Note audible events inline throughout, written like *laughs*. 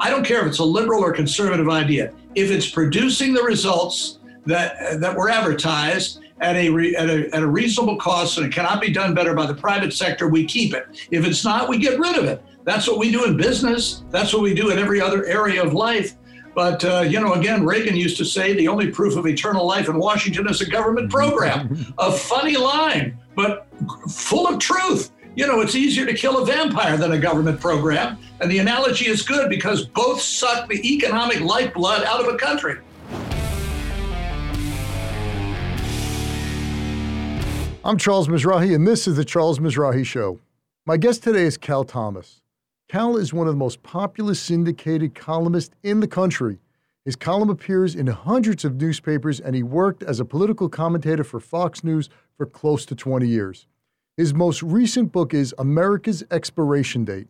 I don't care if it's a liberal or conservative idea. If it's producing the results that that were advertised at a, re, at a at a reasonable cost and it cannot be done better by the private sector, we keep it. If it's not, we get rid of it. That's what we do in business. That's what we do in every other area of life. But, uh, you know, again, Reagan used to say the only proof of eternal life in Washington is a government program. *laughs* a funny line, but full of truth. You know, it's easier to kill a vampire than a government program. And the analogy is good because both suck the economic lifeblood out of a country. I'm Charles Mizrahi, and this is The Charles Mizrahi Show. My guest today is Cal Thomas. Cal is one of the most popular syndicated columnists in the country. His column appears in hundreds of newspapers, and he worked as a political commentator for Fox News for close to 20 years. His most recent book is America's Expiration Date.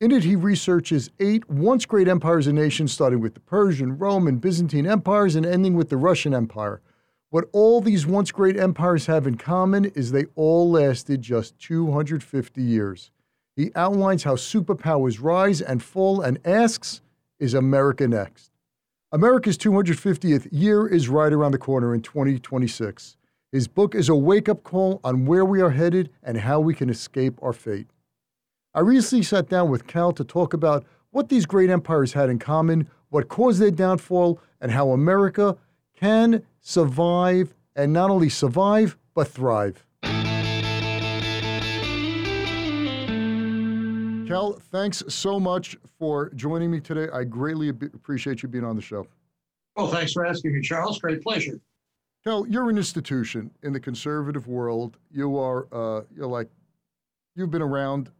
In it, he researches eight once great empires and nations, starting with the Persian, Roman, Byzantine empires, and ending with the Russian Empire. What all these once great empires have in common is they all lasted just 250 years. He outlines how superpowers rise and fall and asks, Is America next? America's 250th year is right around the corner in 2026. His book is a wake up call on where we are headed and how we can escape our fate. I recently sat down with Cal to talk about what these great empires had in common, what caused their downfall, and how America can survive and not only survive, but thrive. Cal, thanks so much for joining me today. I greatly appreciate you being on the show. Well, thanks for asking me, Charles. Great pleasure. Cal, you're an institution in the conservative world. You are, uh, you're like, you've been around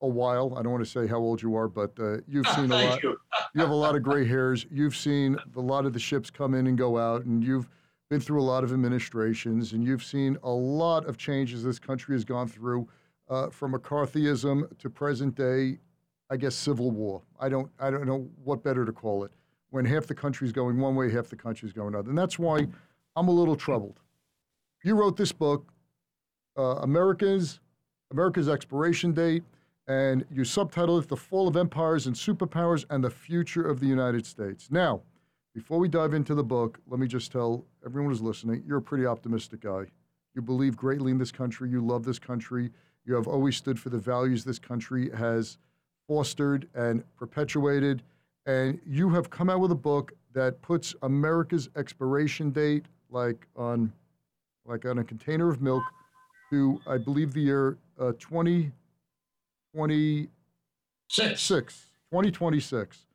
a while. I don't want to say how old you are, but uh, you've seen a *laughs* lot. You. you have a lot of gray hairs. You've seen a lot of the ships come in and go out, and you've been through a lot of administrations, and you've seen a lot of changes this country has gone through uh, from McCarthyism to present day, I guess, civil war. I don't, I don't know what better to call it. When half the country's going one way, half the country's going another, and that's why I'm a little troubled. You wrote this book, uh, America's America's Expiration Date, and you subtitled it "The Fall of Empires and Superpowers and the Future of the United States." Now, before we dive into the book, let me just tell everyone who's listening: you're a pretty optimistic guy. You believe greatly in this country. You love this country. You have always stood for the values this country has fostered and perpetuated. And you have come out with a book that puts America's expiration date like on like on a container of milk to I believe the year uh, 2026. Six. 2026.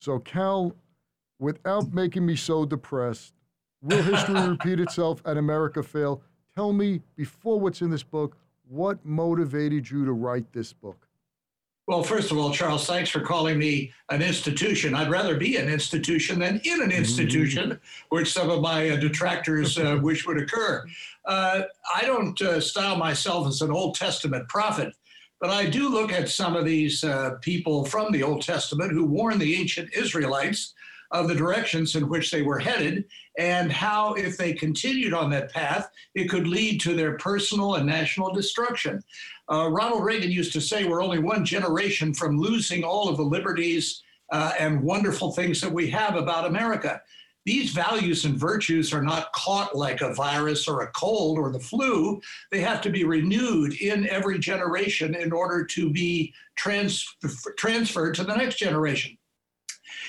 So Cal, without making me so depressed, will history *laughs* repeat itself and America fail? Tell me before what's in this book, what motivated you to write this book? Well, first of all, Charles, thanks for calling me an institution. I'd rather be an institution than in an institution, mm-hmm. which some of my uh, detractors uh, *laughs* wish would occur. Uh, I don't uh, style myself as an Old Testament prophet, but I do look at some of these uh, people from the Old Testament who warned the ancient Israelites of the directions in which they were headed and how, if they continued on that path, it could lead to their personal and national destruction. Uh, Ronald Reagan used to say we're only one generation from losing all of the liberties uh, and wonderful things that we have about America. These values and virtues are not caught like a virus or a cold or the flu. They have to be renewed in every generation in order to be trans- transferred to the next generation.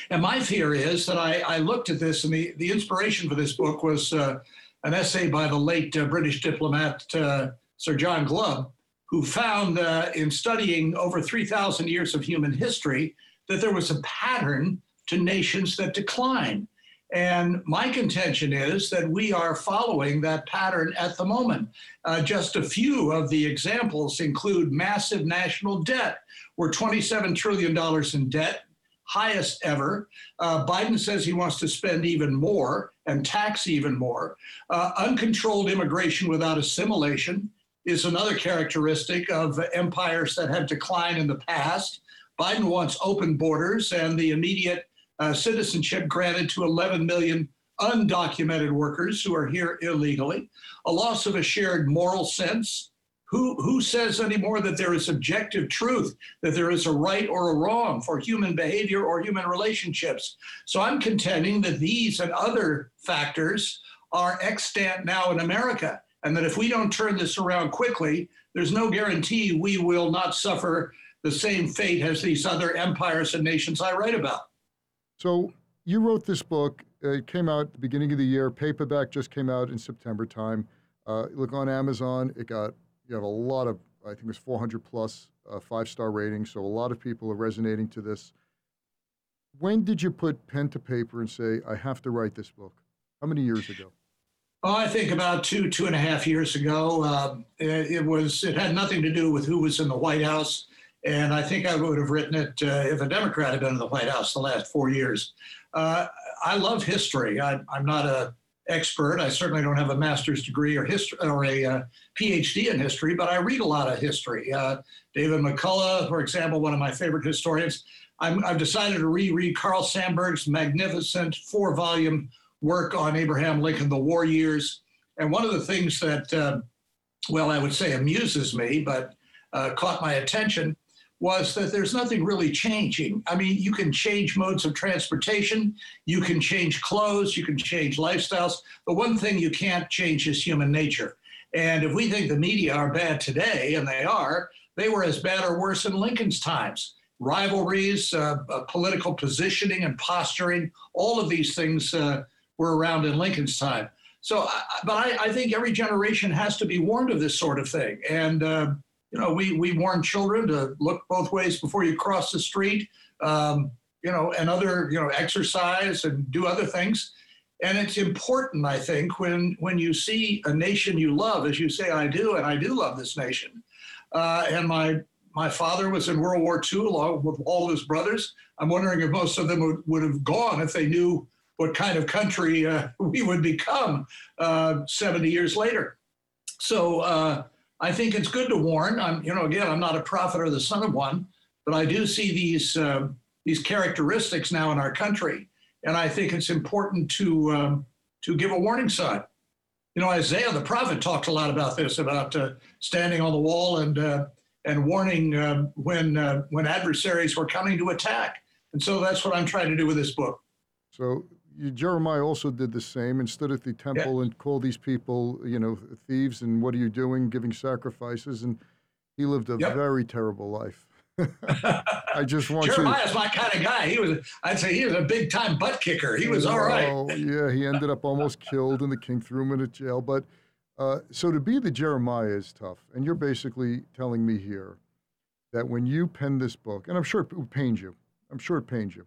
And my fear is that I, I looked at this, and the, the inspiration for this book was uh, an essay by the late uh, British diplomat uh, Sir John Glubb, who found uh, in studying over 3,000 years of human history that there was a pattern to nations that decline. And my contention is that we are following that pattern at the moment. Uh, just a few of the examples include massive national debt. We're $27 trillion in debt highest ever. Uh, Biden says he wants to spend even more and tax even more. Uh, uncontrolled immigration without assimilation is another characteristic of empires that have declined in the past. Biden wants open borders and the immediate uh, citizenship granted to 11 million undocumented workers who are here illegally, a loss of a shared moral sense who, who says anymore that there is objective truth, that there is a right or a wrong for human behavior or human relationships? So I'm contending that these and other factors are extant now in America, and that if we don't turn this around quickly, there's no guarantee we will not suffer the same fate as these other empires and nations I write about. So you wrote this book. It came out at the beginning of the year. Paperback just came out in September time. Uh, look on Amazon. It got you have a lot of, I think it was 400 plus uh, five star ratings. So a lot of people are resonating to this. When did you put pen to paper and say, I have to write this book? How many years ago? Oh, I think about two, two and a half years ago. Um, it, it, was, it had nothing to do with who was in the White House. And I think I would have written it uh, if a Democrat had been in the White House the last four years. Uh, I love history. I, I'm not a expert. I certainly don't have a master's degree or history or a uh, PhD in history, but I read a lot of history. Uh, David McCullough, for example, one of my favorite historians. i have decided to reread Carl Sandburg's magnificent four-volume work on Abraham Lincoln, the war years. And one of the things that, uh, well, I would say amuses me, but uh, caught my attention was that there's nothing really changing. I mean, you can change modes of transportation, you can change clothes, you can change lifestyles. The one thing you can't change is human nature. And if we think the media are bad today, and they are, they were as bad or worse in Lincoln's times. Rivalries, uh, uh, political positioning and posturing, all of these things uh, were around in Lincoln's time. So, but I, I, think every generation has to be warned of this sort of thing. And uh, you know, we, we warn children to look both ways before you cross the street, um, you know, and other, you know, exercise and do other things. And it's important, I think, when, when you see a nation you love, as you say, I do, and I do love this nation. Uh, and my, my father was in World War II along with all of his brothers. I'm wondering if most of them would, would have gone if they knew what kind of country uh, *laughs* we would become uh, 70 years later. So, uh, I think it's good to warn. I'm, you know, again, I'm not a prophet or the son of one, but I do see these uh, these characteristics now in our country, and I think it's important to um, to give a warning sign. You know, Isaiah the prophet talked a lot about this, about uh, standing on the wall and uh, and warning um, when when adversaries were coming to attack. And so that's what I'm trying to do with this book. So Jeremiah also did the same and stood at the temple yeah. and called these people, you know, thieves and what are you doing, giving sacrifices. And he lived a yep. very terrible life. *laughs* I just want to Jeremiah's my kind of guy. He was, I'd say, he was a big time butt kicker. He was all right. Oh yeah, he ended up almost killed, and the king threw him into jail. But uh, so to be the Jeremiah is tough, and you're basically telling me here that when you pen this book, and I'm sure it pains you. I'm sure it pains you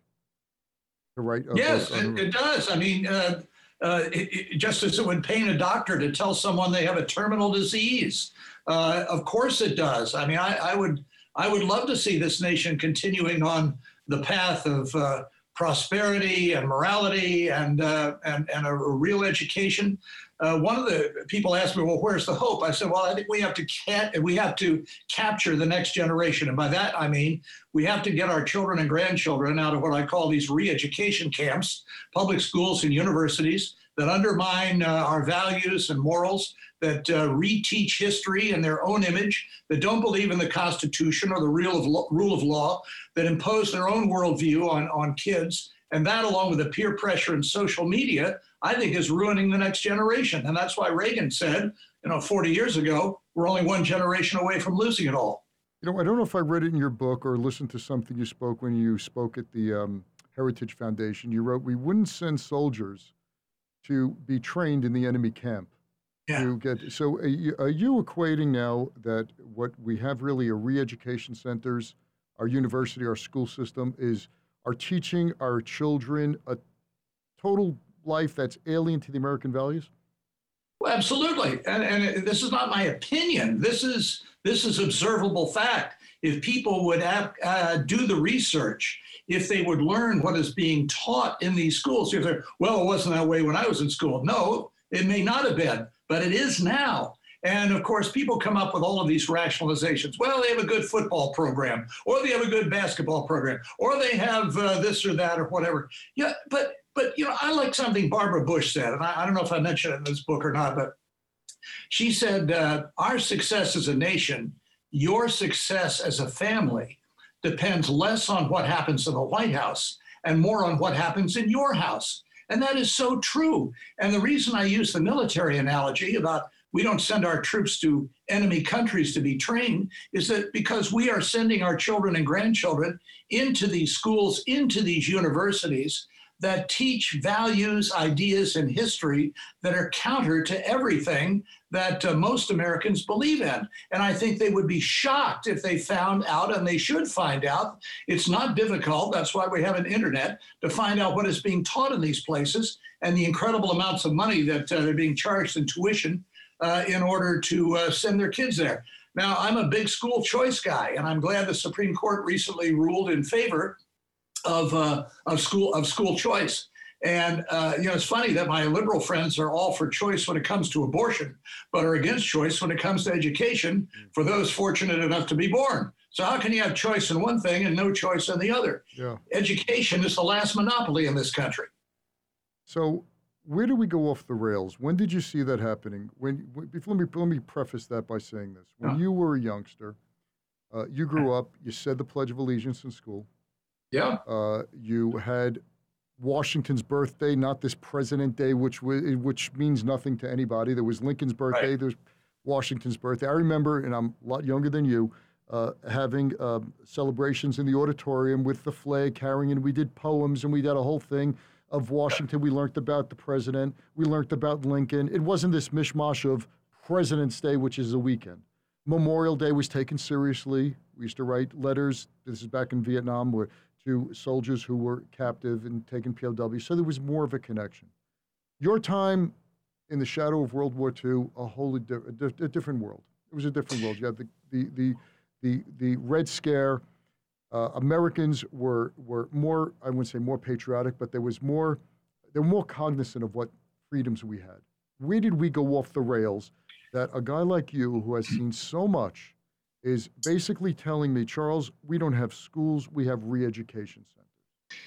to write a yes, it, it, does. I mean, uh, uh, it, it, just as it would pain a doctor to tell someone they have a terminal disease. Uh, of course, it does. I mean, I, I, would I would love to see this nation continuing on the path of uh, prosperity and morality and uh, and and a real education uh, one of the people asked me, "Well, where's the hope?" I said, "Well, I think we have to ca- we have to capture the next generation, and by that I mean we have to get our children and grandchildren out of what I call these re-education camps, public schools and universities that undermine uh, our values and morals, that uh, reteach history in their own image, that don't believe in the Constitution or the rule of lo- rule of law, that impose their own worldview on on kids." And that, along with the peer pressure and social media, I think is ruining the next generation. And that's why Reagan said, you know, 40 years ago, we're only one generation away from losing it all. You know, I don't know if I read it in your book or listened to something you spoke when you spoke at the um, Heritage Foundation. You wrote, We wouldn't send soldiers to be trained in the enemy camp. Yeah. To get, so are you, are you equating now that what we have really are re education centers, our university, our school system is are teaching our children a total life that's alien to the American values? Well, absolutely, and, and this is not my opinion. This is this is observable fact. If people would uh, do the research, if they would learn what is being taught in these schools, if they're well, it wasn't that way when I was in school. No, it may not have been, but it is now. And of course, people come up with all of these rationalizations. Well, they have a good football program, or they have a good basketball program, or they have uh, this or that or whatever. Yeah, but but you know, I like something Barbara Bush said, and I, I don't know if I mentioned it in this book or not, but She said, uh, Our success as a nation, your success as a family, depends less on what happens in the White House and more on what happens in your house. And that is so true. And the reason I use the military analogy about we don't send our troops to enemy countries to be trained is that because we are sending our children and grandchildren into these schools, into these universities that teach values, ideas, and history that are counter to everything that uh, most Americans believe in. And I think they would be shocked if they found out, and they should find out. It's not difficult. That's why we have an internet to find out what is being taught in these places and the incredible amounts of money that uh, they're being charged in tuition uh, in order to uh, send their kids there. Now, I'm a big school choice guy, and I'm glad the Supreme Court recently ruled in favor of, uh, of school of school choice. And uh, you know, it's funny that my liberal friends are all for choice when it comes to abortion, but are against choice when it comes to education for those fortunate enough to be born. So how can you have choice in one thing and no choice in the other? Yeah. Education is the last monopoly in this country. So where do we go off the rails? When did you see that happening? When, when let me let me preface that by saying this: when you were a youngster, uh, you grew up, you said the Pledge of Allegiance in school. Yeah. Uh, you had Washington's birthday, not this President Day, which wa- which means nothing to anybody. There was Lincoln's birthday. Right. There was Washington's birthday. I remember, and I'm a lot younger than you, uh, having um, celebrations in the auditorium with the flag carrying, and we did poems and we did a whole thing of Washington. We learned about the president. We learned about Lincoln. It wasn't this mishmash of President's Day, which is a weekend. Memorial Day was taken seriously. We used to write letters. This is back in Vietnam, where to soldiers who were captive and taken POW. So there was more of a connection. Your time in the shadow of World War II, a wholly di- a, di- a different world. It was a different world. You had the the the the, the Red Scare. Uh, Americans were were more I wouldn't say more patriotic, but there was more they were more cognizant of what freedoms we had. Where did we go off the rails? That a guy like you, who has seen so much, is basically telling me, Charles, we don't have schools, we have re-education centers.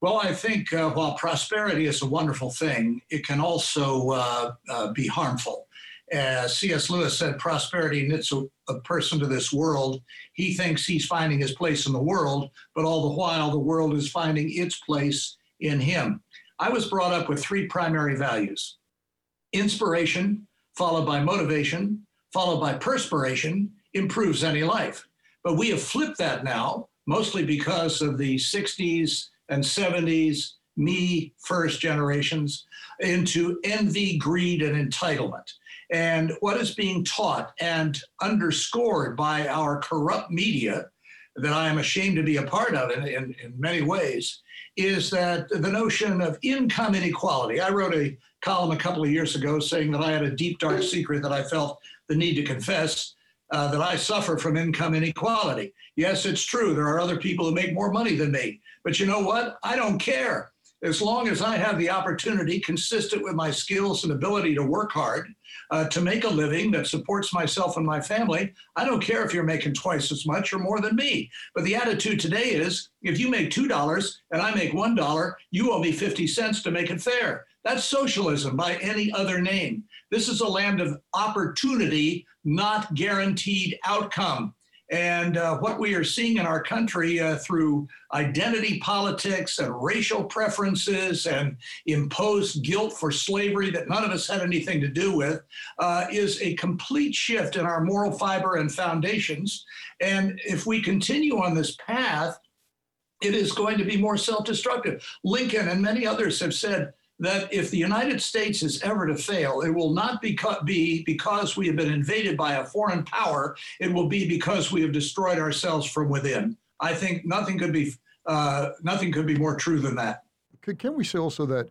Well, I think uh, while prosperity is a wonderful thing, it can also uh, uh, be harmful. As C.S. Lewis said, prosperity knits a, a person to this world. He thinks he's finding his place in the world, but all the while, the world is finding its place in him. I was brought up with three primary values inspiration, followed by motivation, followed by perspiration, improves any life. But we have flipped that now, mostly because of the 60s and 70s, me first generations, into envy, greed, and entitlement. And what is being taught and underscored by our corrupt media, that I am ashamed to be a part of in, in, in many ways, is that the notion of income inequality. I wrote a column a couple of years ago saying that I had a deep, dark secret that I felt the need to confess uh, that I suffer from income inequality. Yes, it's true. There are other people who make more money than me. But you know what? I don't care. As long as I have the opportunity, consistent with my skills and ability to work hard, uh, to make a living that supports myself and my family, I don't care if you're making twice as much or more than me. But the attitude today is if you make $2 and I make $1, you owe me 50 cents to make it fair. That's socialism by any other name. This is a land of opportunity, not guaranteed outcome. And uh, what we are seeing in our country uh, through identity politics and racial preferences and imposed guilt for slavery that none of us had anything to do with uh, is a complete shift in our moral fiber and foundations. And if we continue on this path, it is going to be more self destructive. Lincoln and many others have said that if the United States is ever to fail, it will not be, be because we have been invaded by a foreign power. It will be because we have destroyed ourselves from within. I think nothing could be uh, nothing could be more true than that. Can we say also that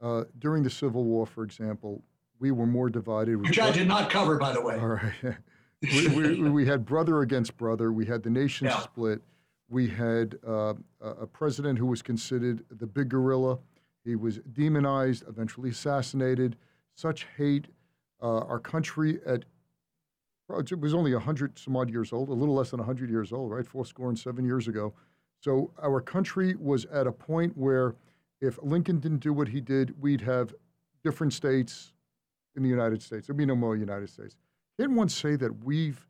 uh, during the Civil War, for example, we were more divided? Which I did not cover, by the way. All right. *laughs* we, we, we had brother against brother. We had the nation Yeah. split. We had uh, a a president who was considered the big gorilla. He was demonized, eventually assassinated. Such hate. Uh, our country at it was only 100 some odd years old, a little less than 100 years old, right? Four score and seven years ago. So our country was at a point where if Lincoln didn't do what he did, we'd have different states, in the United States. There'd be no more United States. Can one say that we've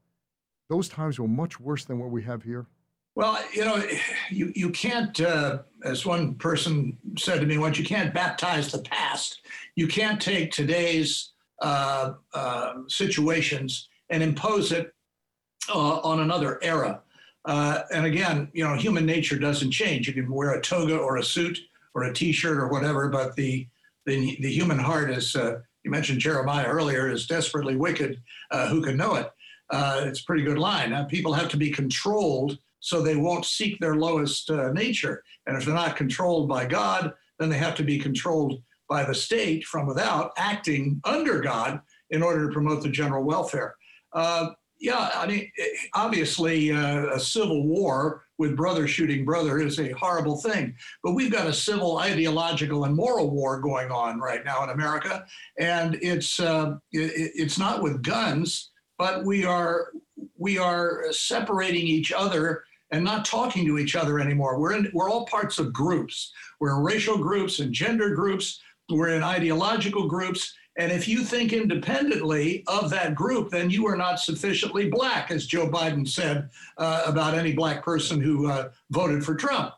those times were much worse than what we have here? Well, you know, you, you can't, uh, as one person said to me once, you can't baptize the past. You can't take today's uh, uh, situations and impose it uh, on another era. Uh, and again, you know, human nature doesn't change. You can wear a toga or a suit or a T-shirt or whatever, but the the, the human heart is. Uh, you mentioned Jeremiah earlier is desperately wicked. who can know it? it's a pretty good line. people have to be controlled so they won't seek their lowest uh, nature. And if they're not controlled by God, then they have to be controlled by the state from without, acting under God in order to promote the general welfare. Uh, yeah, I mean, obviously, uh, a civil war with brother shooting brother is a horrible thing. But we've got a civil, ideological, and moral war going on right now in America, and it's uh, it, it's not with guns, but we are we are separating each other and not talking to each other anymore. We're in, we're all parts of groups. We're in racial groups and gender groups. We're in ideological groups. And if you think independently of that group, then you are not sufficiently black, as Joe Biden said uh, about any black person who uh, voted for Trump.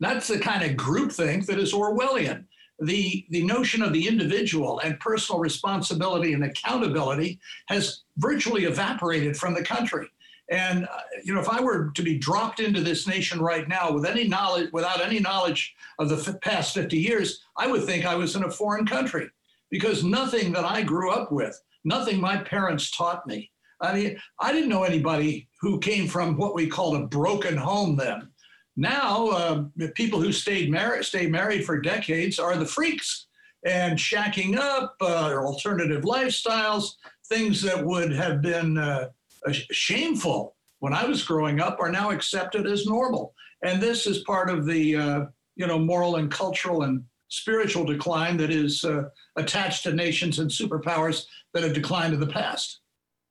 That's the kind of groupthink that is Orwellian. The, the notion of the individual and personal responsibility and accountability has virtually evaporated from the country. And uh, you know, if I were to be dropped into this nation right now with any knowledge, without any knowledge of the f- past 50 years, I would think I was in a foreign country because nothing that I grew up with, nothing my parents taught me. I mean, I didn't know anybody who came from what we called a broken home then. Now, uh, people who stayed married, stay married for decades are the freaks and shacking up, uh, or alternative lifestyles, things that would have been uh, shameful when I was growing up are now accepted as normal. And this is part of the uh, you know moral and cultural and spiritual decline that is uh, attached to nations and superpowers that have declined in the past.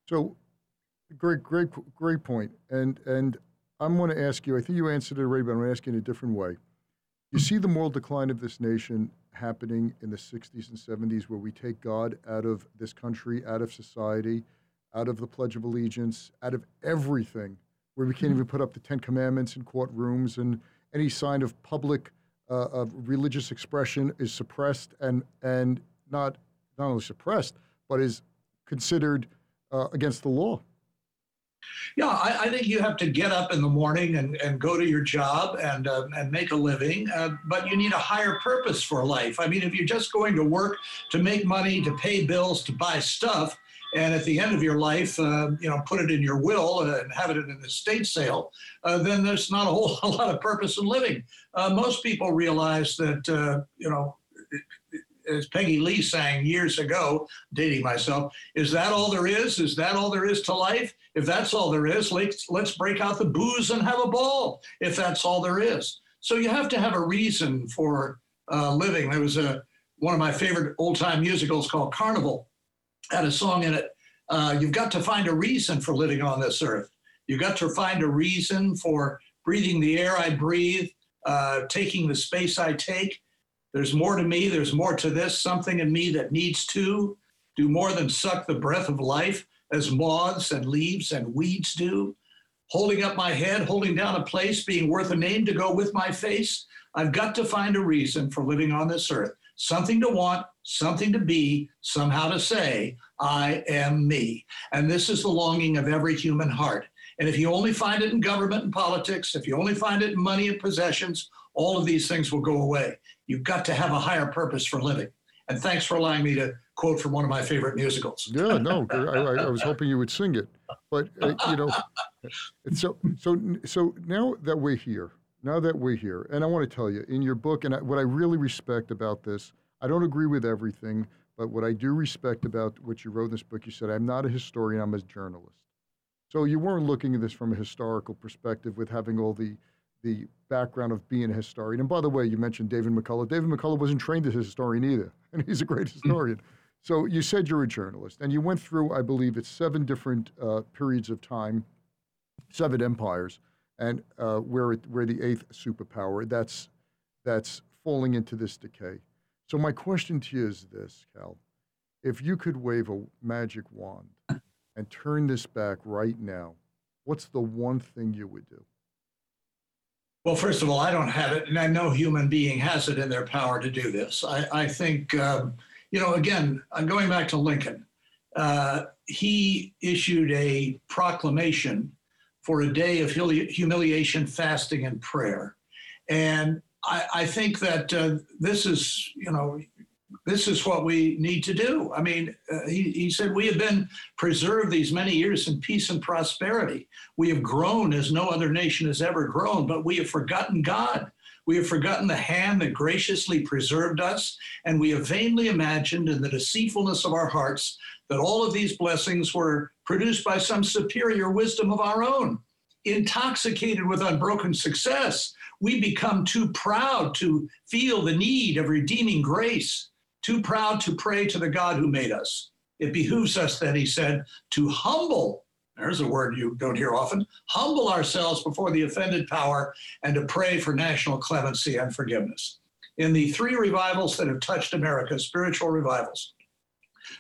So, great, great, great point. And and I'm going to ask you. I think you answered it already, but I'm going to ask you in a different way. You see the moral decline of this nation happening in the 60s and 70s, where we take God out of this country, out of society out of the Pledge of Allegiance, out of everything, where we can't even put up the Ten Commandments in courtrooms, and any sign of public uh, of religious expression is suppressed and and not not only suppressed, but is considered uh, against the law. Yeah, I, I, think you have to get up in the morning and, and go to your job and uh, and make a living, uh, but you need a higher purpose for life. I mean, if you're just going to work to make money, to pay bills, to buy stuff, and at the end of your life, uh, you know, put it in your will and have it in an estate sale, uh, then there's not a whole *laughs* a lot of purpose in living. Uh, most people realize that, uh, you know, as Peggy Lee sang years ago, dating myself, is that all there is? Is that all there is to life? If that's all there is, let's, let's break out the booze and have a ball, if that's all there is. So you have to have a reason for uh, living. There was a, one of my favorite old time musicals called Carnival had a song in it. Uh, you've got to find a reason for living on this earth. You've got to find a reason for breathing the air I breathe, uh, taking the space I take. There's more to me. There's more to this. Something in me that needs to do more than suck the breath of life as moths and leaves and weeds do. Holding up my head, holding down a place, being worth a name to go with my face. I've got to find a reason for living on this earth something to want, something to be, somehow to say, I am me. And this is the longing of every human heart. And if you only find it in government and politics, if you only find it in money and possessions, all of these things will go away. You've got to have a higher purpose for living. And thanks for allowing me to quote from one of my favorite musicals. Yeah, no, I, I was hoping you would sing it, but uh, you know, *laughs* so so so now that we're here, now that we're here, and I want to tell you in your book, and what I really respect about this, I don't agree with everything, but what I do respect about what you wrote in this book, you said, I'm not a historian, I'm a journalist. So you weren't looking at this from a historical perspective with having all the the background of being a historian. And by the way, you mentioned David McCullough. David McCullough wasn't trained as a historian either, *laughs* and he's a great hmm. historian. So you said you're a journalist, and you went through, I believe, it's seven different uh, periods of time, seven empires and uh, we're, we're the eighth superpower. That's, that's falling into this decay. So my question to you is this, Cal. If you could wave a magic wand *laughs* and turn this back right now, what's the one thing you would do? Well, first of all, I don't have it, and no human being has it in their power to do this. I, I think, um, you know, again, I'm going back to Lincoln. Uh, he issued a proclamation for a day of humiliation, fasting, and prayer. And I, I think that uh, this is, you know, this is what we need to do. I mean, uh, he, he said, We have been preserved these many years in peace and prosperity. We have grown as no other nation has ever grown, but we have forgotten God. We have forgotten the hand that graciously preserved us, and we have vainly imagined in the deceitfulness of our hearts that all of these blessings were produced by some superior wisdom of our own. Intoxicated with unbroken success, we become too proud to feel the need of redeeming grace, too proud to pray to the God who made us. It behooves us, then, he said, to humble there's a word you don't hear often humble ourselves before the offended power and to pray for national clemency and forgiveness. In the three revivals that have touched America, spiritual revivals,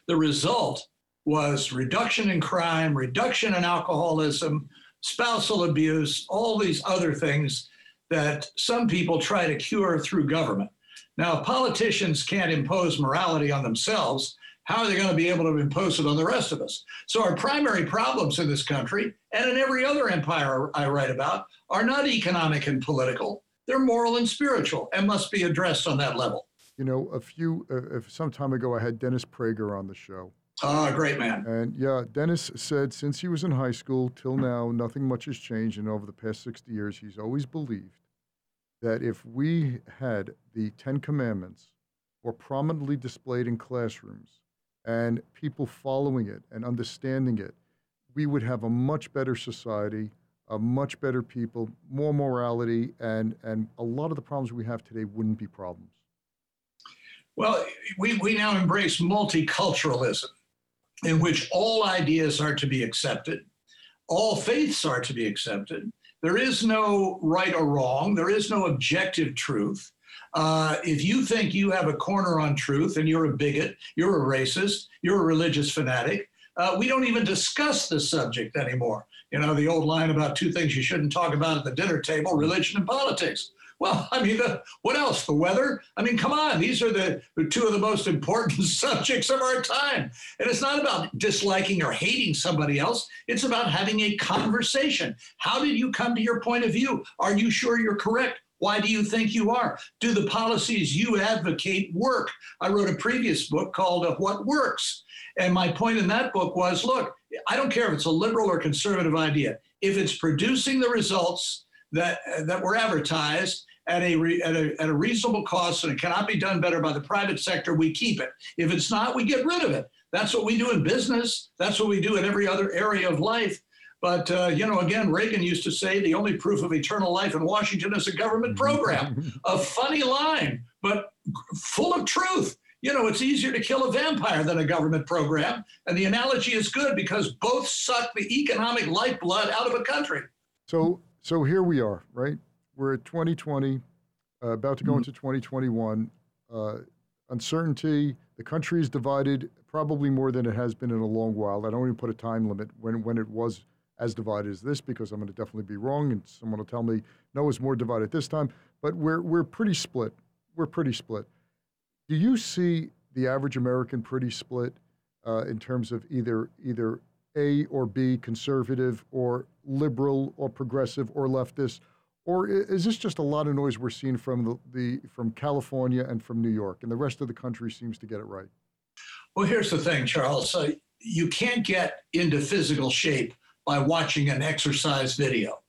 the result was reduction in crime, reduction in alcoholism, spousal abuse, all these other things that some people try to cure through government. Now, if politicians can't impose morality on themselves. How are they going to be able to impose it on the rest of us? So, our primary problems in this country and in every other empire I write about are not economic and political, they're moral and spiritual and must be addressed on that level. You know, a few, uh, some time ago, I had Dennis Prager on the show. Ah, oh, great man. And yeah, Dennis said since he was in high school till now, nothing much has changed. And over the past 60 years, he's always believed that if we had the Ten Commandments or prominently displayed in classrooms and people following it and understanding it, we would have a much better society, a much better people, more morality, and, and a lot of the problems we have today wouldn't be problems. Well, we, we now embrace multiculturalism, in which all ideas are to be accepted, all faiths are to be accepted. There is no right or wrong, there is no objective truth. Uh, if you think you have a corner on truth and you're a bigot, you're a racist, you're a religious fanatic, uh, we don't even discuss the subject anymore. You know, the old line about two things you shouldn't talk about at the dinner table religion and politics. Well, *laughs* I mean, the, what else? The weather? I mean, come on. These are the, the two of the most important *laughs* subjects of our time. And it's not about disliking or hating somebody else. It's about having a conversation. How did you come to your point of view? Are you sure you're correct? Why do you think you are? Do the policies you advocate work? I wrote a previous book called uh, What Works. And my point in that book was look, I don't care if it's a liberal or conservative idea. If it's producing the results that, that were advertised at a, re, at, a, at a reasonable cost and it cannot be done better by the private sector, we keep it. If it's not, we get rid of it. That's what we do in business. That's what we do in every other area of life. But, uh, you know, again, Reagan used to say the only proof of eternal life in Washington is a government program. *laughs* a funny line, but full of truth. You know, it's easier to kill a vampire than a government program. And the analogy is good because both suck the economic lifeblood out of a country. So, so here we are, right? We're at 2020, uh, about to go mm-hmm. into 2021. Uh, uncertainty. The country is divided probably more than it has been in a long while. I don't even put a time limit when, when it was as divided as this because I'm going to definitely be wrong, and someone will tell me no, it's more divided this time. But we're we're pretty split. We're pretty split. Do you see the average American pretty split uh, in terms of either either A or B, conservative or liberal or progressive or leftist, or is this just a lot of noise we're seeing from the, the from California and from New York, and the rest of the country seems to get it right? Well, here's the thing, Charles. You can't get into physical shape by watching an exercise video.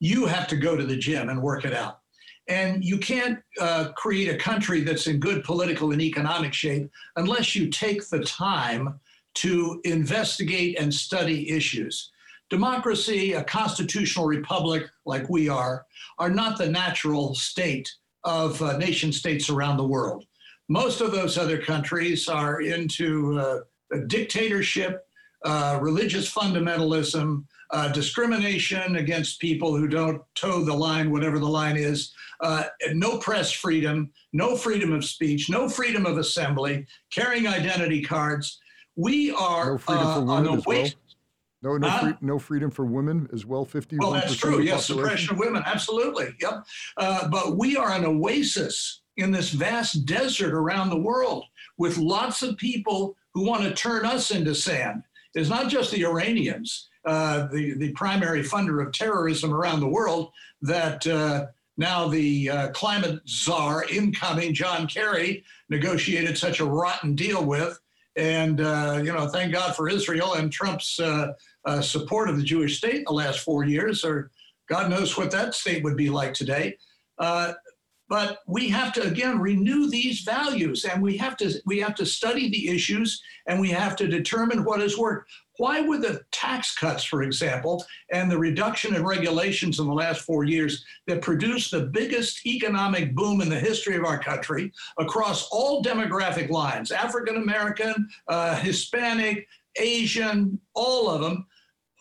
You have to go to the gym and work it out. And you can't uh, create a country that's in good political and economic shape unless you take the time to investigate and study issues. Democracy, a constitutional republic like we are, are not the natural state of uh, nation states around the world. Most of those other countries are into uh, dictatorship, uh, religious fundamentalism, uh, discrimination against people who don't toe the line, whatever the line is, uh, no press freedom, no freedom of speech, no freedom of assembly, carrying identity cards. We are No freedom for uh, on women as well? No, no, Huh? free, no freedom for women as well. Fifty-one Well, that's percent true. Yes, population. suppression of women. Absolutely. Yep. Uh, but we are an oasis in this vast desert around the world with lots of people who want to turn us into sand. It's not just the Iranians, uh, the, the primary funder of terrorism around the world, that uh, now the uh, climate czar incoming, John Kerry, negotiated such a rotten deal with. And, uh, you know, thank God for Israel and Trump's uh, uh, support of the Jewish state in the last four years, or God knows what that state would be like today. But we have to again renew these values, and we have to we have to study the issues, and we have to determine what has worked. Why would the tax cuts, for example, and the reduction in regulations in the last four years that produced the biggest economic boom in the history of our country across all demographic lines African American, uh, Hispanic, Asian, all of them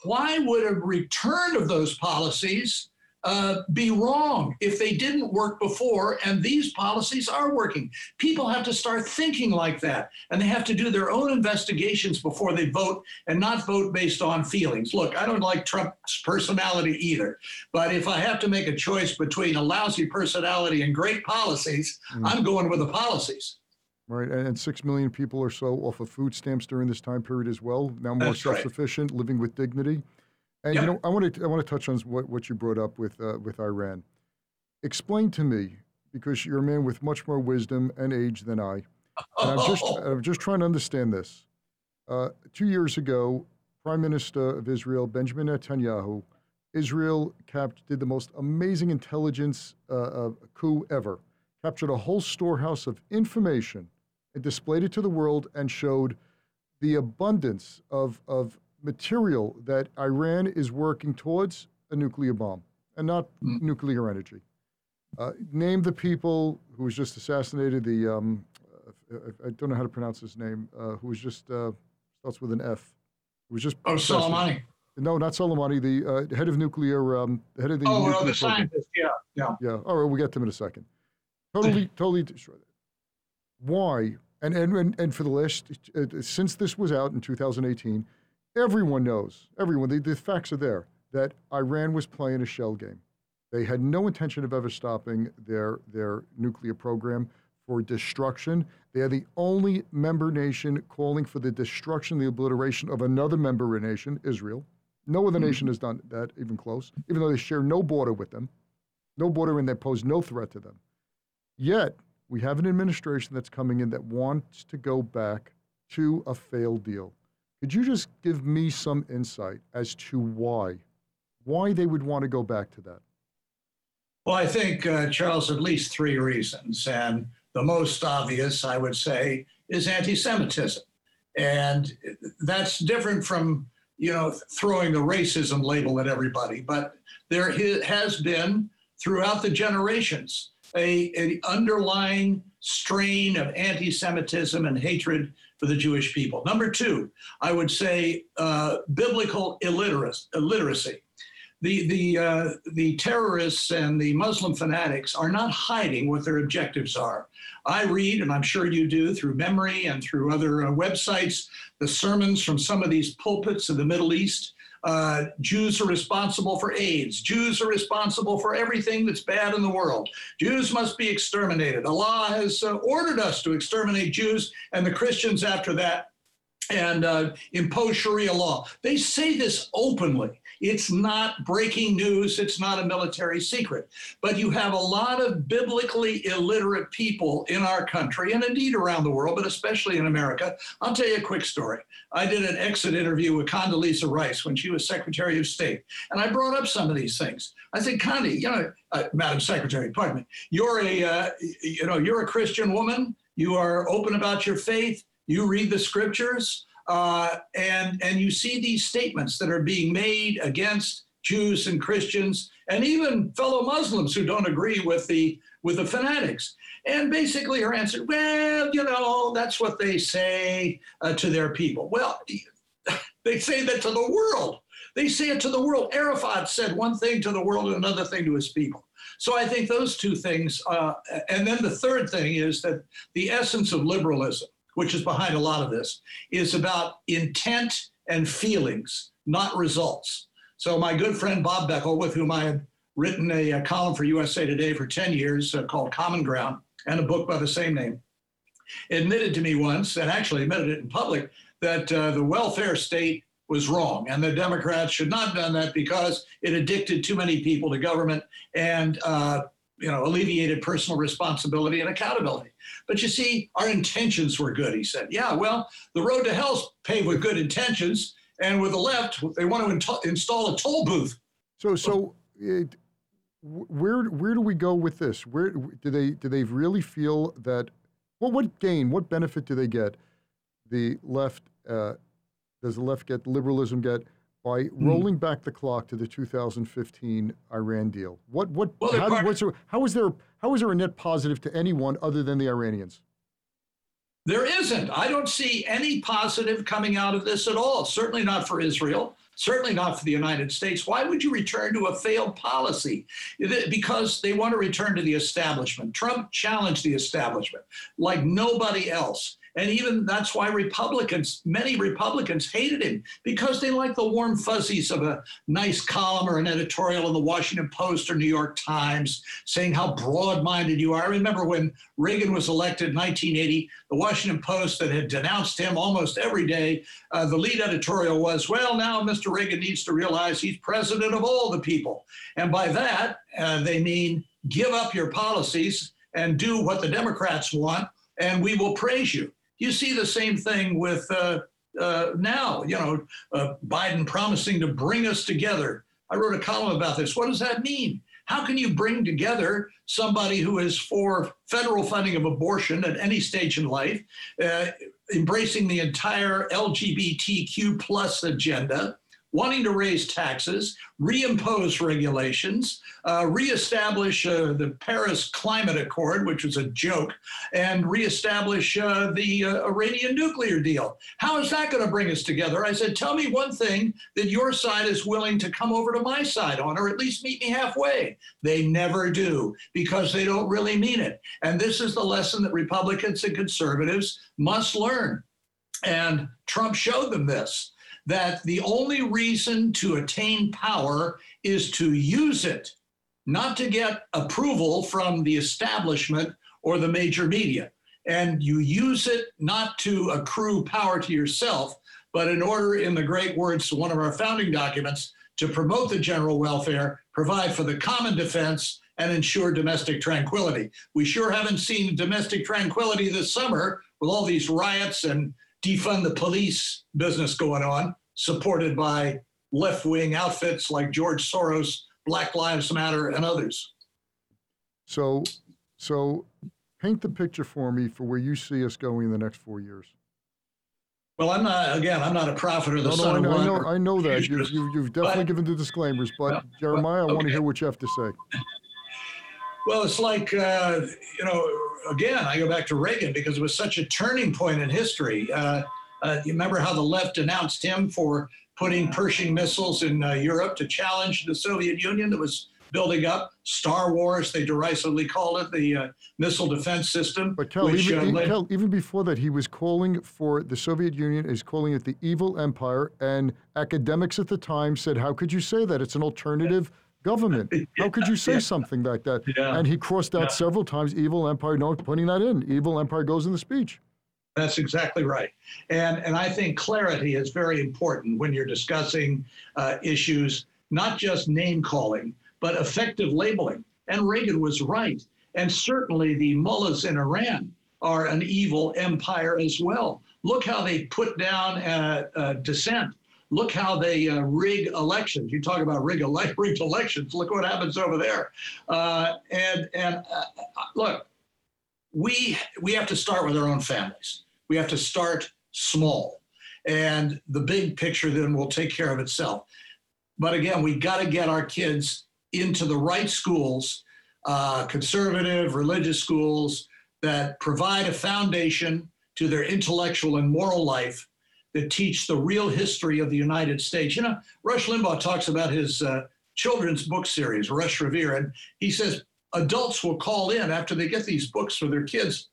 why would a return of those policies uh, be wrong if they didn't work before and these policies are working? People have to start thinking like that and they have to do their own investigations before they vote and not vote based on feelings. Look, I don't like Trump's personality either, but if I have to make a choice between a lousy personality and great policies, Mm. I'm going with the policies. Right, and, six million people or so off of food stamps during this time period as well. Now more That's self-sufficient, living with dignity. And you know, I want to I want to touch on what, what you brought up with uh, with Iran. Explain to me, because you're a man with much more wisdom and age than I, and I'm just *laughs* I'm just trying to understand this. Uh, two years ago, Prime Minister of Israel Benjamin Netanyahu, Israel did the most amazing intelligence uh, uh, coup ever. Captured a whole storehouse of information and displayed it to the world and showed the abundance of, of material that Iran is working towards a nuclear bomb and not Mm. nuclear energy. Uh, name the people who was just assassinated, the, um, uh, I I don't know how to pronounce his name, uh, who was just, uh, starts with an F. Who was just Oh. Soleimani. No, not Soleimani, the uh, head of nuclear, um, the head of the Oh, well, the scientist. Yeah, yeah. Yeah. All right, we'll get to him in a second. Totally, *sighs* totally destroyed. Why? And and and, and for the last uh, since this was out in 2018, everyone knows. Everyone. The, the facts are there that Iran was playing a shell game. They had no intention of ever stopping their their nuclear program for destruction. They are the only member nation calling for the destruction, the obliteration of another member nation, Israel. No other hmm. nation has done that even close, even though they share no border with them no border and they pose no threat to them. Yet, we have an administration that's coming in that wants to go back to a failed deal. Could you just give me some insight as to why? Why they would want to go back to that? Well, I think, uh, Charles, at least three reasons. And the most obvious, I would say, is anti Semitism. And that's different from, you know, throwing the racism label at everybody. But there has been, throughout the generations, a, a underlying strain of anti Semitism and hatred for the Jewish people. Number two, I would say uh, biblical illiteracy. illiteracy the the uh, the terrorists and the Muslim fanatics are not hiding what their objectives are. I read, and I'm sure you do, through MEMRI and through other uh, websites, the sermons from some of these pulpits in the Middle East. Uh, Jews are responsible for AIDS. Jews are responsible for everything that's bad in the world. Jews must be exterminated. Allah has uh, ordered us to exterminate Jews and the Christians after that and uh, impose Sharia law. They say this openly. It's not breaking news. It's not a military secret. But you have a lot of biblically illiterate people in our country and indeed around the world, but especially in America. I'll tell you a quick story. I did an exit interview with Condoleezza Rice when she was Secretary of State, and I brought up some of these things. I said, Condi, you know, uh, Madam Secretary, pardon me, you're a, uh, you know, you're a Christian woman. You are open about your faith. You read the scriptures uh, and and you see these statements that are being made against Jews and Christians and even fellow Muslims who don't agree with the with the fanatics. And basically, her answer, well, you know, that's what they say uh, to their people. Well, *laughs* they say that to the world. They say it to the world. Arafat said one thing to the world and another thing to his people. So I think those two things. Uh, and then the third thing is that the essence of liberalism, which is behind a lot of this, is about intent and feelings, not results. So my good friend Bob Beckel, with whom I had written a, a column for USA Today for 10 years uh, called Common Ground and a book by the same name, admitted to me once, and actually admitted it in public, that uh, the welfare state was wrong and the Democrats should not have done that because it addicted too many people to government and uh, you know alleviated personal responsibility and accountability. But you see, our intentions were good, he said. Yeah, well, the road to hell's paved with good intentions, and with the left, they want to install a toll booth. So, so it, where where do we go with this? Where do they do they really feel that? Well, what gain, what benefit do they get? The left uh, does the left get liberalism get by mm. rolling back the clock to the 2015 Iran deal? What what well, how, part- what's there, how is there how is there a net positive to anyone other than the Iranians? There isn't. I don't see any positive coming out of this at all. Certainly not for Israel. Certainly not for the United States. Why would you return to a failed policy? Because they want to return to the establishment. Trump challenged the establishment like nobody else. And even that's why Republicans, many Republicans hated him because they like the warm fuzzies of a nice column or an editorial in the Washington Post or New York Times saying how broad minded you are. I remember when Reagan was elected in 1980, the Washington Post that had denounced him almost every day, uh, the lead editorial was, well, now Mr. Reagan needs to realize he's president of all the people. And by that, uh, they mean give up your policies and do what the Democrats want, and we will praise you. You see the same thing with uh, uh, now, you know, uh, Biden promising to bring us together. I wrote a column about this. What does that mean? How can you bring together somebody who is for federal funding of abortion at any stage in life, uh, embracing the entire LGBTQ plus agenda, wanting to raise taxes, reimpose regulations, uh, reestablish uh, the Paris Climate Accord, which was a joke, and reestablish uh, the uh, Iranian nuclear deal. How is that going to bring us together? I said, tell me one thing that your side is willing to come over to my side on, or at least meet me halfway. They never do because they don't really mean it. And this is the lesson that Republicans and conservatives must learn. And Trump showed them this that the only reason to attain power is to use it, not to get approval from the establishment or the major media. And you use it not to accrue power to yourself, but in order, in the great words to one of our founding documents, to promote the general welfare, provide for the common defense, and ensure domestic tranquility. We sure haven't seen domestic tranquility this summer with all these riots and defund the police business going on, supported by left wing outfits like George Soros, Black Lives Matter, and others. So, so paint the picture for me for where you see us going in the next four years. Well, I'm not. Again, I'm not a prophet or the no, son no, I know, I know, I know that. You've, you've definitely but, given the disclaimers, but well, Jeremiah, I want to hear what you have to say. Well, it's like uh, you know. Again, I go back to Reagan because it was such a turning point in history. Uh, uh, you remember how the left denounced him for putting Pershing missiles in uh, Europe to challenge the Soviet Union that was building up. Star Wars, they derisively called it the uh, missile defense system. But which, even, uh, led- even before that, he was calling for the Soviet Union, is calling it the evil empire. And academics at the time said, How could you say that? It's an alternative government. *laughs* How could you say yeah. something like that? Yeah. And he crossed out yeah. several times evil empire, no, putting that in. Evil empire goes in the speech. That's exactly right. And, and I think clarity is very important when you're discussing uh, issues, not just name calling, but effective labeling. And Reagan was right. And certainly the mullahs in Iran are an evil empire as well. Look how they put down uh, uh, dissent. Look how they uh, rig elections. You talk about rig ele- *laughs* rigged elections. Look what happens over there. Uh, and and uh, look, we we have to start with our own families. We have to start small, and the big picture then will take care of itself. But again, we got to get our kids into the right schools, uh, conservative, religious schools that provide a foundation to their intellectual and moral life that teach the real history of the United States. You know, Rush Limbaugh talks about his uh, children's book series, Rush Revere, and he says adults will call in after they get these books for their kids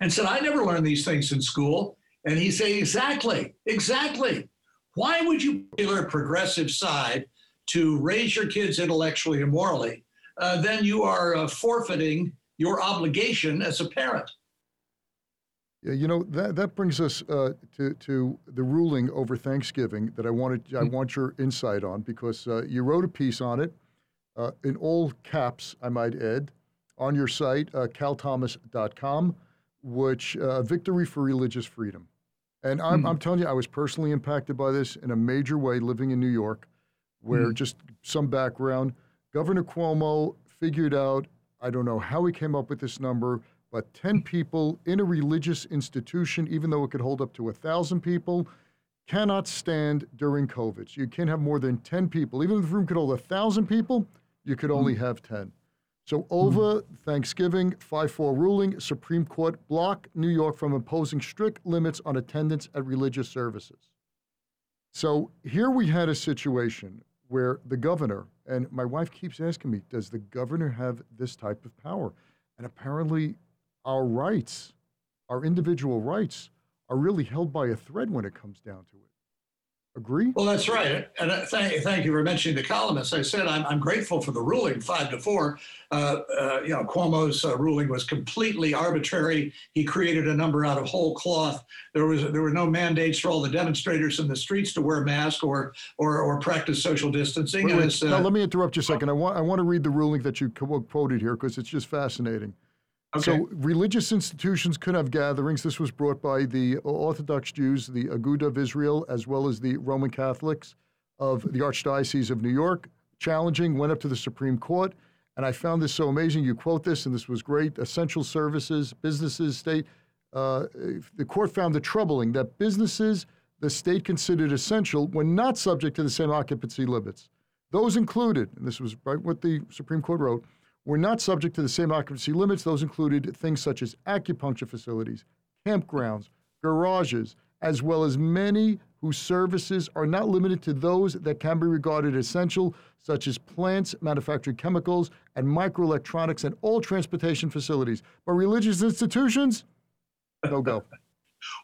and said, I never learned these things in school. And he said, Exactly, exactly. Why would you a progressive side to raise your kids intellectually and morally? Uh, then you are uh, forfeiting your obligation as a parent. Yeah, you know that that brings us uh, to to the ruling over Thanksgiving that I wanted I mm-hmm. want your insight on because uh, you wrote a piece on it uh, in all caps, I might add, on your site uh, calthomas.com, which uh, victory for religious freedom, and I'm, mm. I'm telling you, I was personally impacted by this in a major way living in New York, where mm. just some background, Governor Cuomo figured out I don't know how he came up with this number but 10 people in a religious institution, even though it could hold up to 1,000 people, cannot stand during COVID. So you can't have more than 10 people. Even if the room could hold 1,000 people, you could only mm-hmm. have 10. So over mm-hmm. Thanksgiving, 5-4 ruling, Supreme Court blocked New York from imposing strict limits on attendance at religious services. So here we had a situation where the governor, and my wife keeps asking me, does the governor have this type of power? And apparently our rights, our individual rights, are really held by a thread when it comes down to it. Agree? Well, that's right. And uh, thank, thank you for mentioning the columnists. I said I'm, I'm grateful for the ruling, five to four. Uh, uh, you know, Cuomo's uh, ruling was completely arbitrary. He created a number out of whole cloth. There was there were no mandates for all the demonstrators in the streets to wear masks or or, or practice social distancing. Wait, wait. now, uh, let me interrupt you a second. I want I want to read the ruling that you quoted here because it's just fascinating. Okay. So religious institutions could have gatherings. This was brought by the Orthodox Jews, the Aguda of Israel, as well as the Roman Catholics of the Archdiocese of New York. Challenging, went up to the Supreme Court, and I found this so amazing. You quote this, and this was great. Essential services, businesses, state. Uh, the court found it troubling that businesses the state considered essential were not subject to the same occupancy limits. Those included, and this was right what the Supreme Court wrote were not subject to the same occupancy limits. Those included things such as acupuncture facilities, campgrounds, garages, as well as many whose services are not limited to those that can be regarded essential, such as plants, manufactured chemicals, and microelectronics, and all transportation facilities. But religious institutions, no go. *laughs*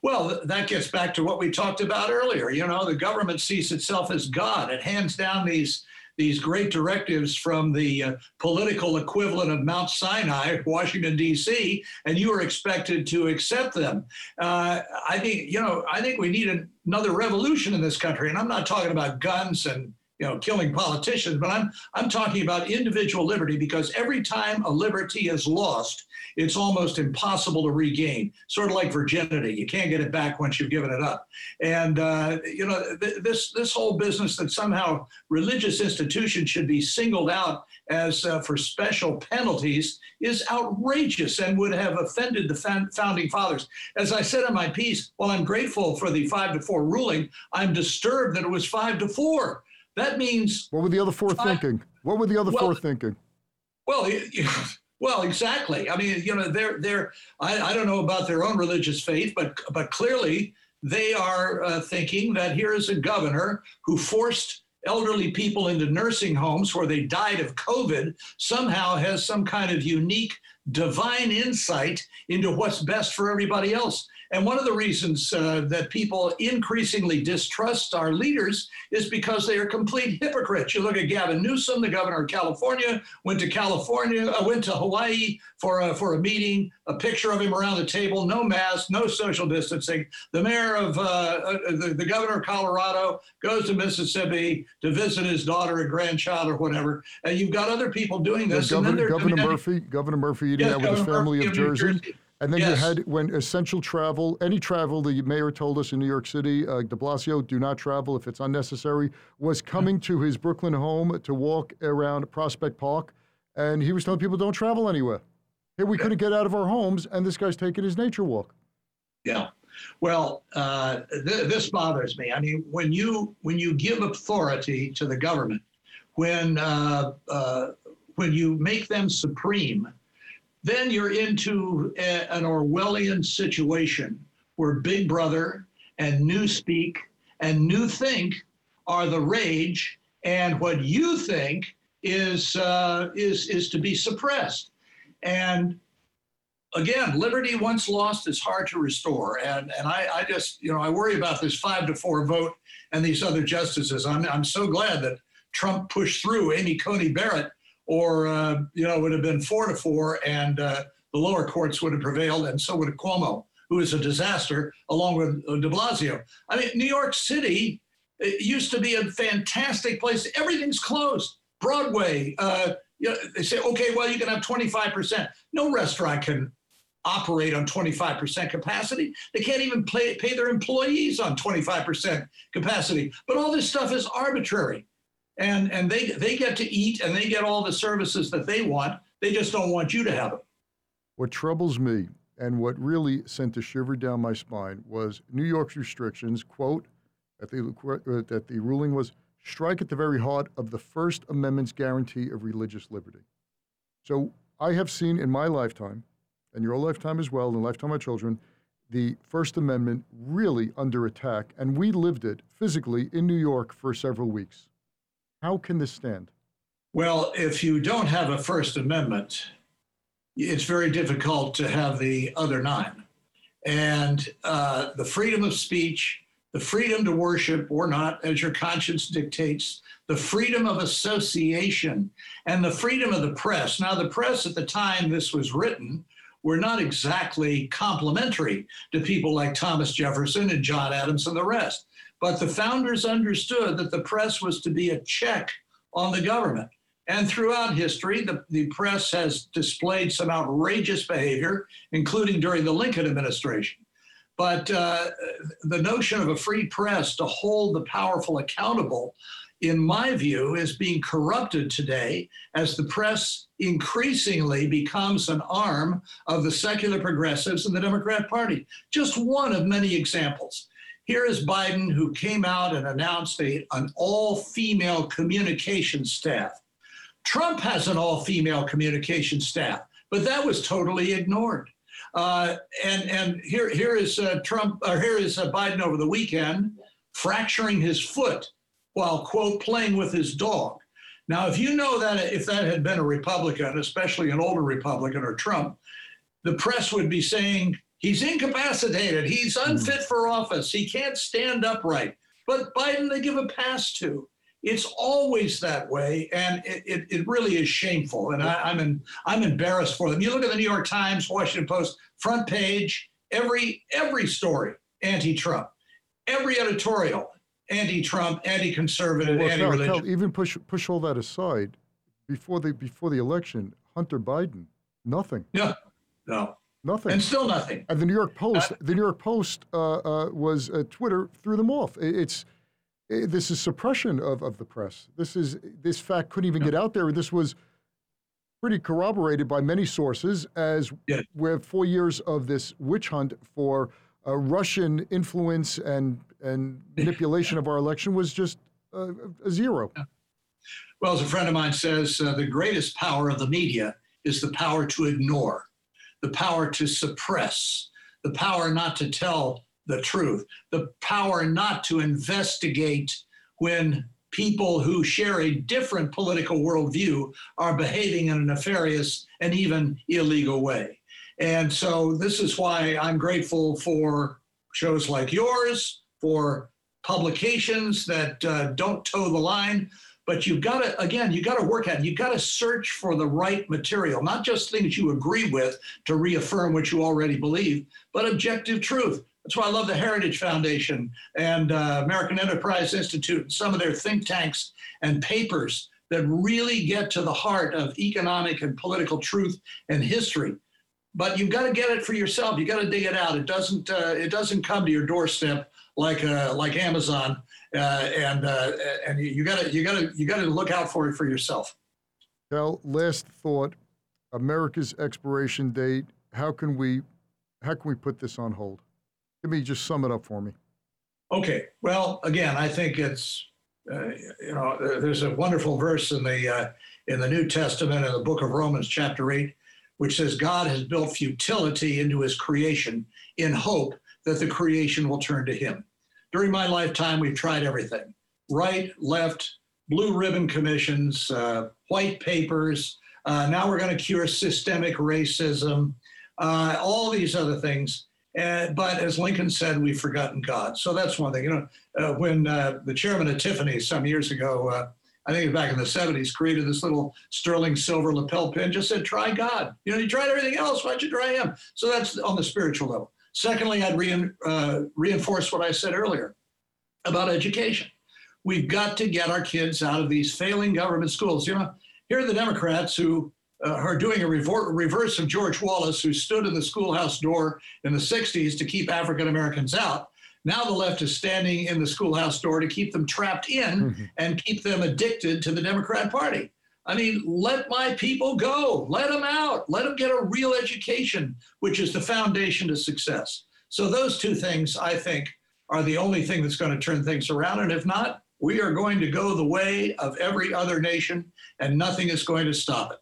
Well, that gets back to what we talked about earlier. You know, the government sees itself as God. It hands down these these great directives from the uh, political equivalent of Mount Sinai, Washington, D.C., and you are expected to accept them. Uh, I think, you know, I think we need another revolution in this country. And I'm not talking about guns and you know, killing politicians, but I'm I'm talking about individual liberty because every time a liberty is lost, it's almost impossible to regain. Sort of like virginity, you can't get it back once you've given it up. And uh, you know, th- this this whole business that somehow religious institutions should be singled out as uh, for special penalties is outrageous and would have offended the founding fathers. As I said in my piece, while I'm grateful for the five to four ruling, I'm disturbed that it was five to four. That means what were the other four thinking? What were the other well, four thinking? Well, *laughs* well, exactly. I mean, you know, they're they're. I, I don't know about their own religious faith, but but clearly they are uh, thinking that here is a governor who forced elderly people into nursing homes where they died of COVID somehow has some kind of unique divine insight into what's best for everybody else. And one of the reasons uh, that people increasingly distrust our leaders is because they are complete hypocrites. You look at Gavin Newsom, the governor of California, went to California, uh, went to Hawaii for a, for a meeting, a picture of him around the table, no mask, no social distancing. The mayor of uh, uh, the, the governor of Colorado goes to Mississippi to visit his daughter or grandchild or whatever. And you've got other people doing this. Yeah, Governor, Governor Murphy, Governor Murphy eating yes, out with his family Murphy of Jersey. Jersey. And then yes. you had when essential travel, any travel, the mayor told us in New York City, uh, de Blasio, do not travel if it's unnecessary, was coming to his Brooklyn home to walk around Prospect Park. And he was telling people don't travel anywhere. Here we couldn't get out of our homes, and this guy's taking his nature walk. Yeah. Well, uh, th- this bothers me. I mean, when you when you give authority to the government, when uh, uh when you make them supreme, then you're into a, an Orwellian situation where Big Brother and newspeak and new think are the rage, and what you think is uh, is is to be suppressed. And again, liberty once lost is hard to restore. And and I, I just you know I worry about this five to four vote and these other justices. I'm I'm so glad that Trump pushed through Amy Coney Barrett, or uh, you know it would have been four to four, and uh, the lower courts would have prevailed, and so would Cuomo, who is a disaster, along with uh, De Blasio. I mean, New York City used to be a fantastic place. Everything's closed. Broadway. Uh, you know, they say, okay, well, you can have 25%. No restaurant can operate on 25% capacity. They can't even pay, pay their employees on 25% capacity. But all this stuff is arbitrary. And, and they, they get to eat and they get all the services that they want. They just don't want you to have them. What troubles me and what really sent a shiver down my spine was New York's restrictions, quote, that the, that the ruling was strike at the very heart of the First Amendment's guarantee of religious liberty. So I have seen in my lifetime, and your lifetime as well, and the lifetime of children, the First Amendment really under attack, and we lived it physically in New York for several weeks. How can this stand? Well, if you don't have a First Amendment, it's very difficult to have the other nine. And uh, the freedom of speech, the freedom to worship or not as your conscience dictates, the freedom of association, and the freedom of the press. Now, the press at the time this was written were not exactly complimentary to people like Thomas Jefferson and John Adams and the rest. But the founders understood that the press was to be a check on the government. And throughout history, the, the press has displayed some outrageous behavior, including during the Lincoln administration. But uh, the notion of a free press to hold the powerful accountable, in my view, is being corrupted today as the press increasingly becomes an arm of the secular progressives and the Democrat Party. Just one of many examples. Here is Biden, who came out and announced a, an all female communication staff. Trump has an all female communication staff, but that was totally ignored. Uh, and and here here is uh, Trump or here is uh, Biden over the weekend fracturing his foot while quote playing with his dog. Now, if you know that if that had been a Republican, especially an older Republican or Trump, the press would be saying he's incapacitated, he's hmm. unfit for office, he can't stand upright. But Biden, they give a pass to. It's always that way, and it, it, it really is shameful. And I, am in, I'm embarrassed for them. You look at the New York Times, Washington Post, front page, every every story anti-Trump, every editorial anti-Trump, anti-conservative, well, anti-religion. even push push all that aside, before the before the election, Hunter Biden, nothing. No, no. Nothing. And still nothing. And the New York Post, uh, the New York Post uh, uh, was uh, Twitter threw them off. It's Eh, this is suppression of, of the press. This is this fact couldn't even get out there. This was pretty corroborated by many sources as yeah. we have four years of this witch hunt for uh, Russian influence and and manipulation of our election was just a zero. Yeah. Well, as a friend of mine says, uh, the greatest power of the media is the power to ignore, the power to suppress, the power not to tell the truth, the power not to investigate when people who share a different political worldview are behaving in a nefarious and even illegal way. And so this is why I'm grateful for shows like yours, for publications that uh, don't toe the line. But you've got to, again, you've got to work at it. You've got to search for the right material, not just things you agree with to reaffirm what you already believe, but objective truth. That's why I love the Heritage Foundation and uh, American Enterprise Institute, and some of their think tanks and papers that really get to the heart of economic and political truth and history. But you've got to get it for yourself. You've got to dig it out. It doesn't. Uh, it doesn't come to your doorstep like uh, like Amazon. Uh, and uh, and you got to you got to you got to look out for it for yourself. Well, last thought: America's expiration date. How can we how can we put this on hold? Let me just sum it up for me. Okay. Well, again, I think it's uh, you know there's a wonderful verse in the uh, in the New Testament in the book of Romans chapter eight, which says God has built futility into His creation in hope that the creation will turn to him. During my lifetime, we've tried everything right, left, blue ribbon commissions, uh, white papers. Uh, now we're going to cure systemic racism, uh, all these other things. Uh, but as Lincoln said, we've forgotten God. So that's one thing. You know, uh, when uh, the chairman of Tiffany some years ago, I think it was back in the 70s, created this little sterling silver lapel pin, just said, try God. You know, you tried everything else. Why'd you try him? So that's on the spiritual level. Secondly, I'd re- reinforce what I said earlier about education. We've got to get our kids out of these failing government schools. You know, here are the Democrats who uh, are doing a revor- reverse of George Wallace, who stood in the schoolhouse door in the 60s to keep African Americans out. Now the left is standing in the schoolhouse door to keep them trapped in mm-hmm. and keep them addicted to the Democrat Party. I mean, let my people go. Let them out. Let them get a real education, which is the foundation to success. So, those two things, I think, are the only thing that's going to turn things around. And if not, we are going to go the way of every other nation, and nothing is going to stop it.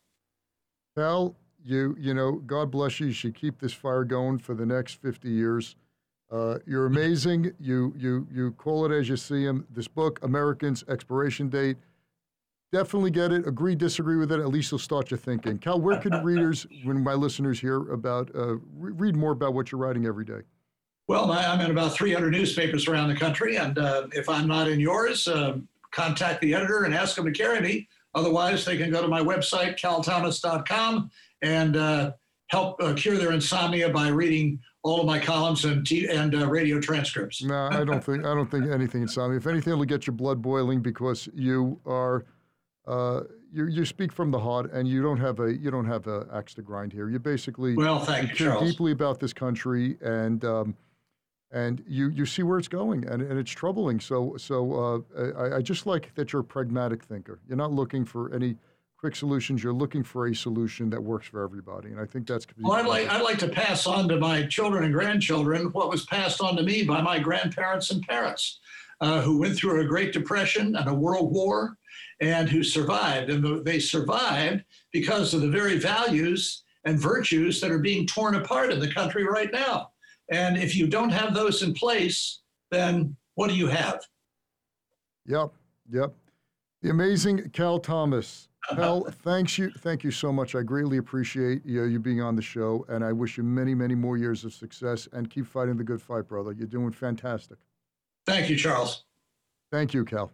Cal, you you know, God bless you. You should keep this fire going for the next 50 years. Uh, you're amazing. You you you call it as you see them. This book, Americans, expiration date. Definitely get it. Agree, disagree with it. At least you'll start your thinking. Cal, where can readers, *laughs* when my listeners hear about, uh, re- read more about what you're writing every day? Well, I'm in about 300 newspapers around the country, and uh, if I'm not in yours, uh, contact the editor and ask them to carry me. Otherwise, they can go to my website, calthomas.com, and uh, help uh, cure their insomnia by reading all of my columns and t- and uh, radio transcripts. no, I don't think I don't think anything insomnia. If anything, it'll get your blood boiling because you are. Uh, you, you speak from the heart, and you don't have a you don't have an axe to grind here. You basically well, thank you, care deeply about this country, and um, and you, you see where it's going, and, and it's troubling. So so uh, I, I, just like that you're a pragmatic thinker. You're not looking for any quick solutions. You're looking for a solution that works for everybody, and I think that's. Well, I'd like I'd like to pass on to my children and grandchildren what was passed on to me by my grandparents and parents, uh, who went through a Great Depression and a World War, and who survived. And they survived because of the very values and virtues that are being torn apart in the country right now. And if you don't have those in place, then what do you have? Yep, yep. The amazing Cal Thomas. Uh-huh. Cal, thanks you, thank you so much. I greatly appreciate you, you being on the show, and I wish you many, many more years of success. And keep fighting the good fight, brother. You're doing fantastic. Thank you, Charles. Thank you, Cal.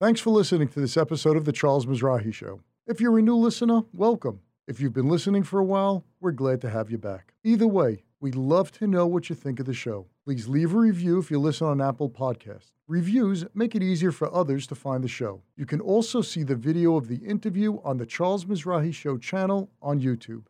Thanks for listening to this episode of the Charles Mizrahi Show. If you're a new listener, welcome. If you've been listening for a while, we're glad to have you back. Either way, We'd love to know what you think of the show. Please leave a review if you listen on Apple Podcasts. Reviews make it easier for others to find the show. You can also see the video of the interview on the Charles Mizrahi Show channel on YouTube.